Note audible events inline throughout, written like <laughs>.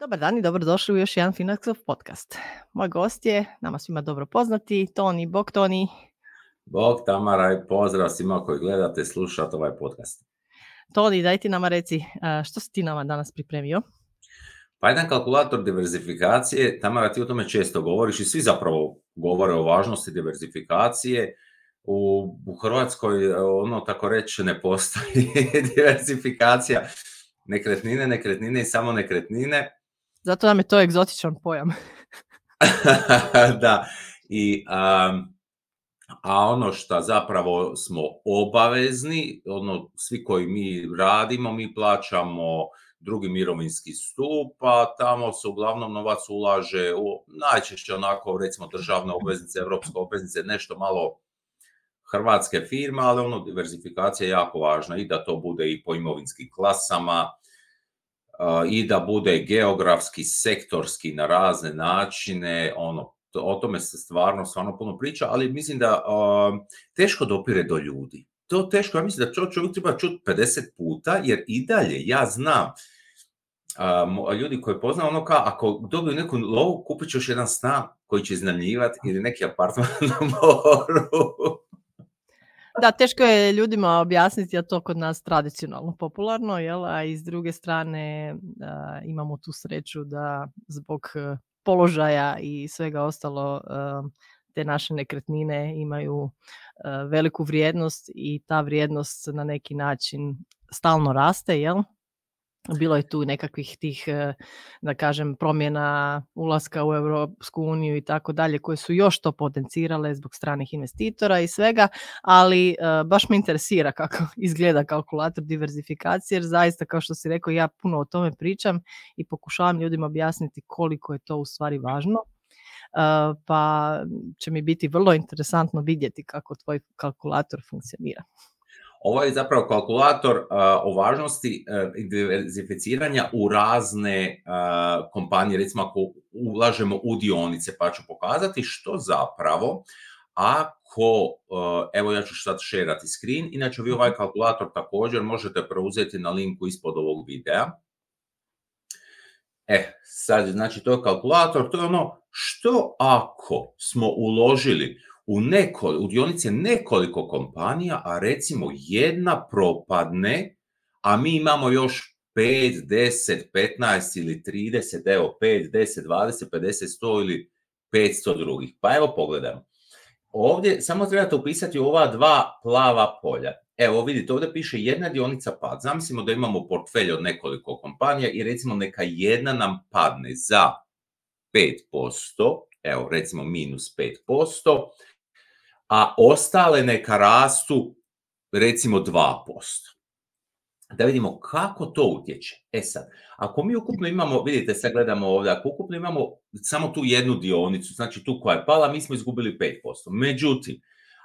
Dobar dan i dobrodošli u još jedan Finaxov podcast. Moj gost je, nama svima dobro poznati, Toni. Bog Toni. Bog Tamara i pozdrav svima koji gledate, slušate ovaj podcast. Toni, daj ti nama reci, što si ti nama danas pripremio? Pa jedan kalkulator diversifikacije, Tamara ti o tome često govoriš i svi zapravo govore o važnosti diversifikacije. U, u Hrvatskoj ono tako reći ne postoji <laughs> diversifikacija nekretnine, nekretnine i samo nekretnine zato nam je to egzotičan pojam. <laughs> <laughs> da, i, a ono što zapravo smo obavezni, ono, svi koji mi radimo, mi plaćamo drugi mirovinski stup, a tamo se uglavnom novac ulaže u najčešće onako, recimo, državne obveznice, evropske obveznice, nešto malo hrvatske firme, ali ono, diversifikacija je jako važna i da to bude i po imovinskim klasama, i da bude geografski, sektorski na razne načine, ono, o tome se stvarno, stvarno puno priča, ali mislim da teško dopire do ljudi. To teško, ja mislim da to čovjek treba čuti 50 puta, jer i dalje ja znam ljudi koji poznaju ono kao, ako dobiju neku lovu, kupit ću još jedan stan koji će iznajmljivati ili neki apartman <laughs> na moru. Da, teško je ljudima objasniti, a to kod nas tradicionalno popularno, jel? a iz druge strane imamo tu sreću da zbog e, položaja i svega ostalo e, te naše nekretnine imaju e, veliku vrijednost i ta vrijednost na neki način stalno raste, jel? Bilo je tu nekakvih tih, eh, da kažem, promjena ulaska u Europsku uniju i tako dalje, koje su još to potencirale zbog stranih investitora i svega, ali eh, baš me interesira kako <laughs> izgleda kalkulator diverzifikacije, jer zaista, kao što si rekao, ja puno o tome pričam i pokušavam ljudima objasniti koliko je to u stvari važno. Eh, pa će mi biti vrlo interesantno vidjeti kako tvoj kalkulator funkcionira. Ovo je zapravo kalkulator o važnosti diversificiranja u razne kompanije, recimo ako ulažemo u dionice, pa ću pokazati što zapravo ako, evo ja ću sad šerati screen, inače vi ovaj kalkulator također možete preuzeti na linku ispod ovog videa. E, sad, znači to je kalkulator, to je ono što ako smo uložili u, neko, u dionice nekoliko kompanija, a recimo jedna propadne, a mi imamo još 5, 10, 15 ili 30, evo 5, 10, 20, 50, 100 ili 500 drugih. Pa evo pogledajmo. Ovdje samo trebate upisati ova dva plava polja. Evo vidite, ovdje piše jedna dionica pad. Zamislimo da imamo portfelj od nekoliko kompanija i recimo neka jedna nam padne za 5%, evo recimo minus 5%, a ostale neka rastu recimo 2%. Da vidimo kako to utječe. E sad, ako mi ukupno imamo, vidite sad gledamo ovdje, ako ukupno imamo samo tu jednu dionicu, znači tu koja je pala, mi smo izgubili 5%. Međutim,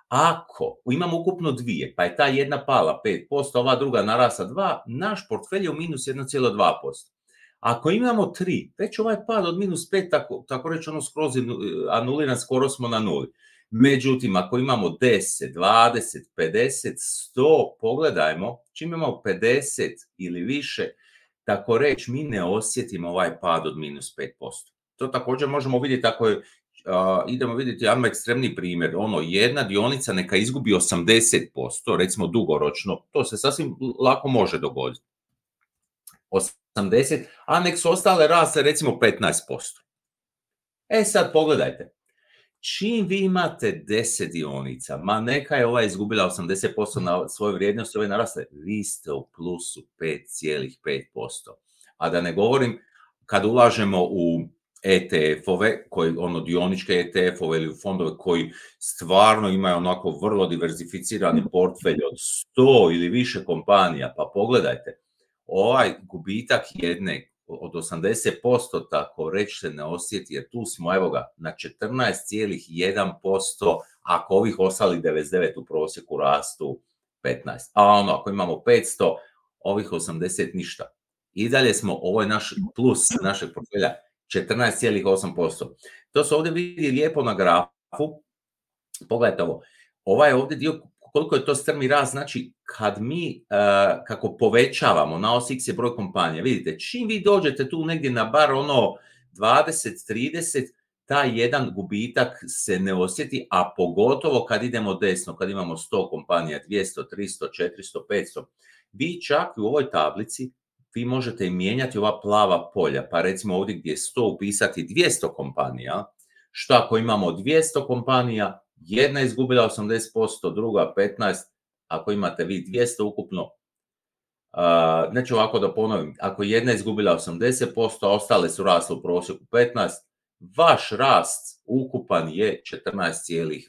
ako imamo ukupno dvije, pa je ta jedna pala 5%, ova druga narasa 2, naš portfelj je u minus 1,2%. Ako imamo tri, već ovaj pad od minus 5, tako, tako reći ono skroz anuliran, skoro smo na nuli. Međutim, ako imamo 10, 20, 50, 100, pogledajmo, čim imamo 50 ili više, tako reći, mi ne osjetimo ovaj pad od minus 5%. To također možemo vidjeti ako je, idemo vidjeti jedan ekstremni primjer, ono jedna dionica neka izgubi 80%, recimo dugoročno, to se sasvim lako može dogoditi. 80, a nek su ostale raste recimo 15%. E sad pogledajte, čim vi imate 10 dionica, ma neka je ova izgubila 80% na svoje vrijednosti, ove naraste, vi ste u plusu 5,5%. A da ne govorim, kad ulažemo u ETF-ove, koji, ono dioničke ETF-ove ili fondove koji stvarno imaju onako vrlo diversificirani portfelj od 100 ili više kompanija, pa pogledajte, ovaj gubitak jedne od 80% tako reći se ne osjeti, jer tu smo, evo ga, na 14,1%, ako ovih ostali 99 u prosjeku rastu 15. A ono, ako imamo 500, ovih 80 ništa. I dalje smo, ovo je naš plus našeg portfelja, 14,8%. To se ovdje vidi lijepo na grafu. Pogledajte ovo. Ovaj ovdje dio koliko je to strmi rast, znači kad mi, kako povećavamo, na OSX je broj kompanija, vidite, čim vi dođete tu negdje na bar ono 20-30, taj jedan gubitak se ne osjeti, a pogotovo kad idemo desno, kad imamo 100 kompanija, 200, 300, 400, 500. Vi čak u ovoj tablici vi možete mijenjati ova plava polja, pa recimo ovdje gdje je 100 upisati 200 kompanija, što ako imamo 200 kompanija, jedna je izgubila 80%, druga 15%, ako imate vi 200 ukupno, znači ovako da ponovim, ako jedna je izgubila 80%, a ostale su rasle u prosjeku 15%, vaš rast ukupan je 14,5%.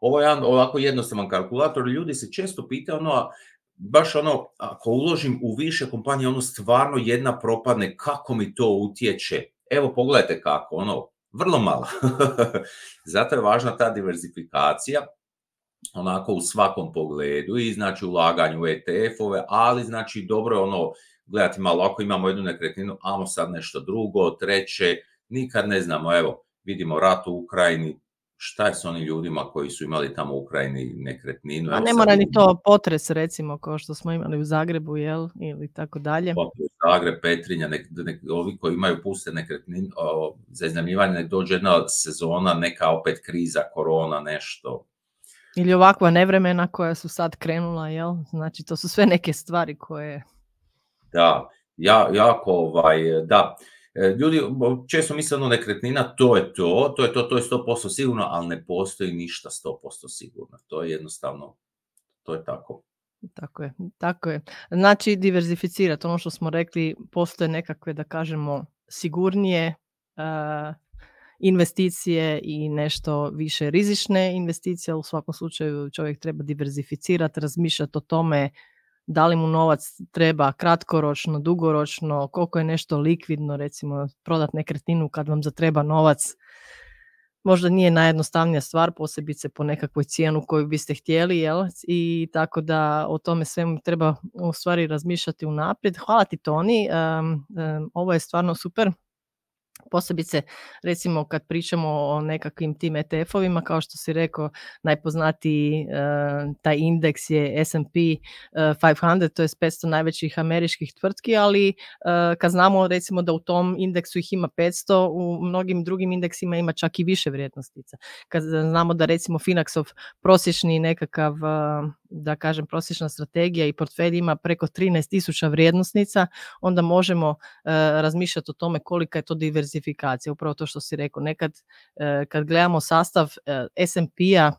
Ovo je jedan ovako jednostavan kalkulator, ljudi se često pitaju ono, baš ono, ako uložim u više kompanije, ono stvarno jedna propadne, kako mi to utječe? Evo pogledajte kako, ono, vrlo malo. <laughs> Zato je važna ta diversifikacija, onako u svakom pogledu i znači ulaganju u ETF-ove, ali znači dobro je ono gledati malo ako imamo jednu nekretninu, amo sad nešto drugo, treće, nikad ne znamo, evo, vidimo rat u Ukrajini, šta je s onim ljudima koji su imali tamo u Ukrajini nekretninu? A ne mora ni to potres recimo kao što smo imali u Zagrebu, jel? Ili tako dalje. Zagreb, Petrinja, nek, ovi koji imaju puste nekretnine, za iznajmljivanje nek dođe jedna sezona, neka opet kriza, korona, nešto. Ili ovakva nevremena koja su sad krenula, jel? Znači to su sve neke stvari koje... Da, ja, jako ovaj, da. E, ljudi često misle ono nekretnina, to je to, to je to, to je 100% sigurno, ali ne postoji ništa 100% sigurno. To je jednostavno, to je tako. Tako je, tako je. Znači diverzificirati, ono što smo rekli, postoje nekakve, da kažemo, sigurnije uh, investicije i nešto više rizične investicije, ali u svakom slučaju čovjek treba diverzificirati, razmišljati o tome da li mu novac treba kratkoročno, dugoročno, koliko je nešto likvidno, recimo prodat nekretninu kad vam zatreba novac, možda nije najjednostavnija stvar, posebice po nekakvoj cijenu koju biste htjeli, jel? I tako da o tome svemu treba u stvari razmišljati unaprijed. Hvala ti Toni, ovo je stvarno super posebice recimo kad pričamo o nekakvim tim ETF-ovima, kao što si rekao, najpoznatiji uh, taj indeks je S&P 500, to je 500 najvećih američkih tvrtki, ali uh, kad znamo recimo da u tom indeksu ih ima 500, u mnogim drugim indeksima ima čak i više vrijednostica. Kad znamo da recimo Finaxov prosječni nekakav da kažem prosječna strategija i portfelj ima preko 13.000 vrijednosnica, onda možemo uh, razmišljati o tome kolika je to diversifikacija. Upravo to što si rekao, nekad uh, kad gledamo sastav uh, S&P-a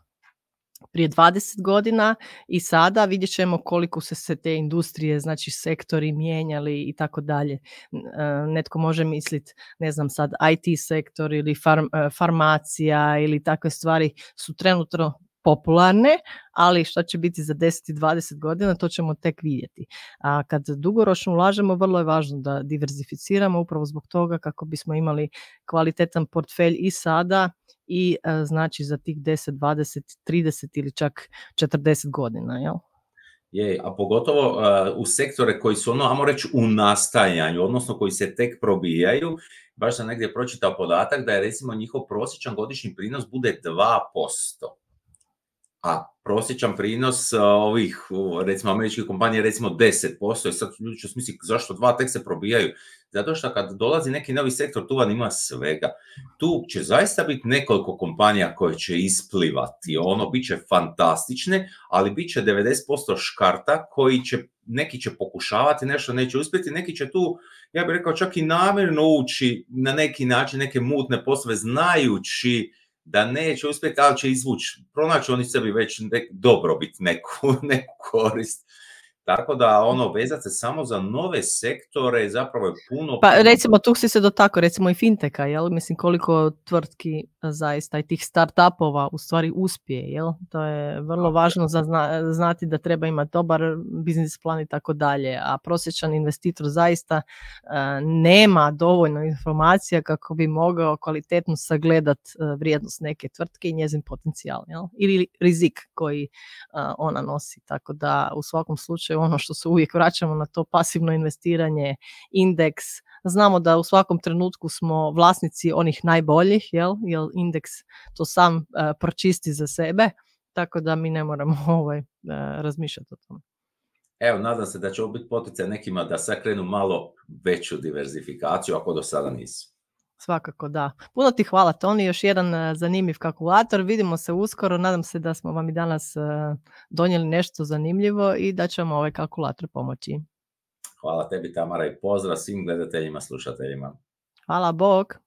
prije 20 godina i sada vidjet ćemo koliko se se te industrije, znači sektori mijenjali i tako dalje. Netko može misliti, ne znam sad, IT sektor ili farm, farmacija ili takve stvari su trenutno popularne, ali što će biti za 10 i 20 godina, to ćemo tek vidjeti. A kad dugoročno ulažemo, vrlo je važno da diverzificiramo upravo zbog toga kako bismo imali kvalitetan portfelj i sada i e, znači za tih 10, 20, 30 ili čak 40 godina, jel? Je, a pogotovo uh, u sektore koji su ono, ajmo reći, u nastajanju, odnosno koji se tek probijaju, baš sam negdje pročitao podatak da je recimo njihov prosječan godišnji prinos bude 2% a prosječan prinos ovih, recimo, američkih kompanija recimo 10%, i sad ljudi će smisliti zašto dva tek se probijaju. Zato što kad dolazi neki novi sektor, tu vam ima svega. Tu će zaista biti nekoliko kompanija koje će isplivati, ono bit će fantastične, ali bit će 90% škarta koji će, neki će pokušavati nešto, neće uspjeti, neki će tu, ja bih rekao, čak i namjerno ući na neki način neke mutne poslove, znajući da neće uspjeti, ali će izvući, pronaći oni sebi već nek, dobrobit, neku, <laughs> neku korist. Tako da ono vezati se samo za nove sektore zapravo je puno... Pa recimo tu si se dotakao recimo i finteka, jel? Mislim koliko tvrtki zaista i tih startupova u stvari uspije, jel? To je vrlo važno za zna, znati da treba imati dobar biznis plan i tako dalje, a prosječan investitor zaista uh, nema dovoljno informacija kako bi mogao kvalitetno sagledat uh, vrijednost neke tvrtke i njezin potencijal, jel? Ili rizik koji uh, ona nosi, tako da u svakom slučaju ono što se uvijek vraćamo na to pasivno investiranje, indeks. Znamo da u svakom trenutku smo vlasnici onih najboljih, jel, jel indeks to sam uh, pročisti za sebe, tako da mi ne moramo <laughs> ovaj, razmišljati o tome. Evo, nadam se da će ovo biti poticaj nekima da sad krenu malo veću diverzifikaciju, ako do sada nisu. Svakako, da. Puno ti hvala, Toni. Još jedan zanimljiv kalkulator. Vidimo se uskoro. Nadam se da smo vam i danas donijeli nešto zanimljivo i da ćemo ovaj kalkulator pomoći. Hvala tebi, Tamara, i pozdrav svim gledateljima, slušateljima. Hvala, Bog.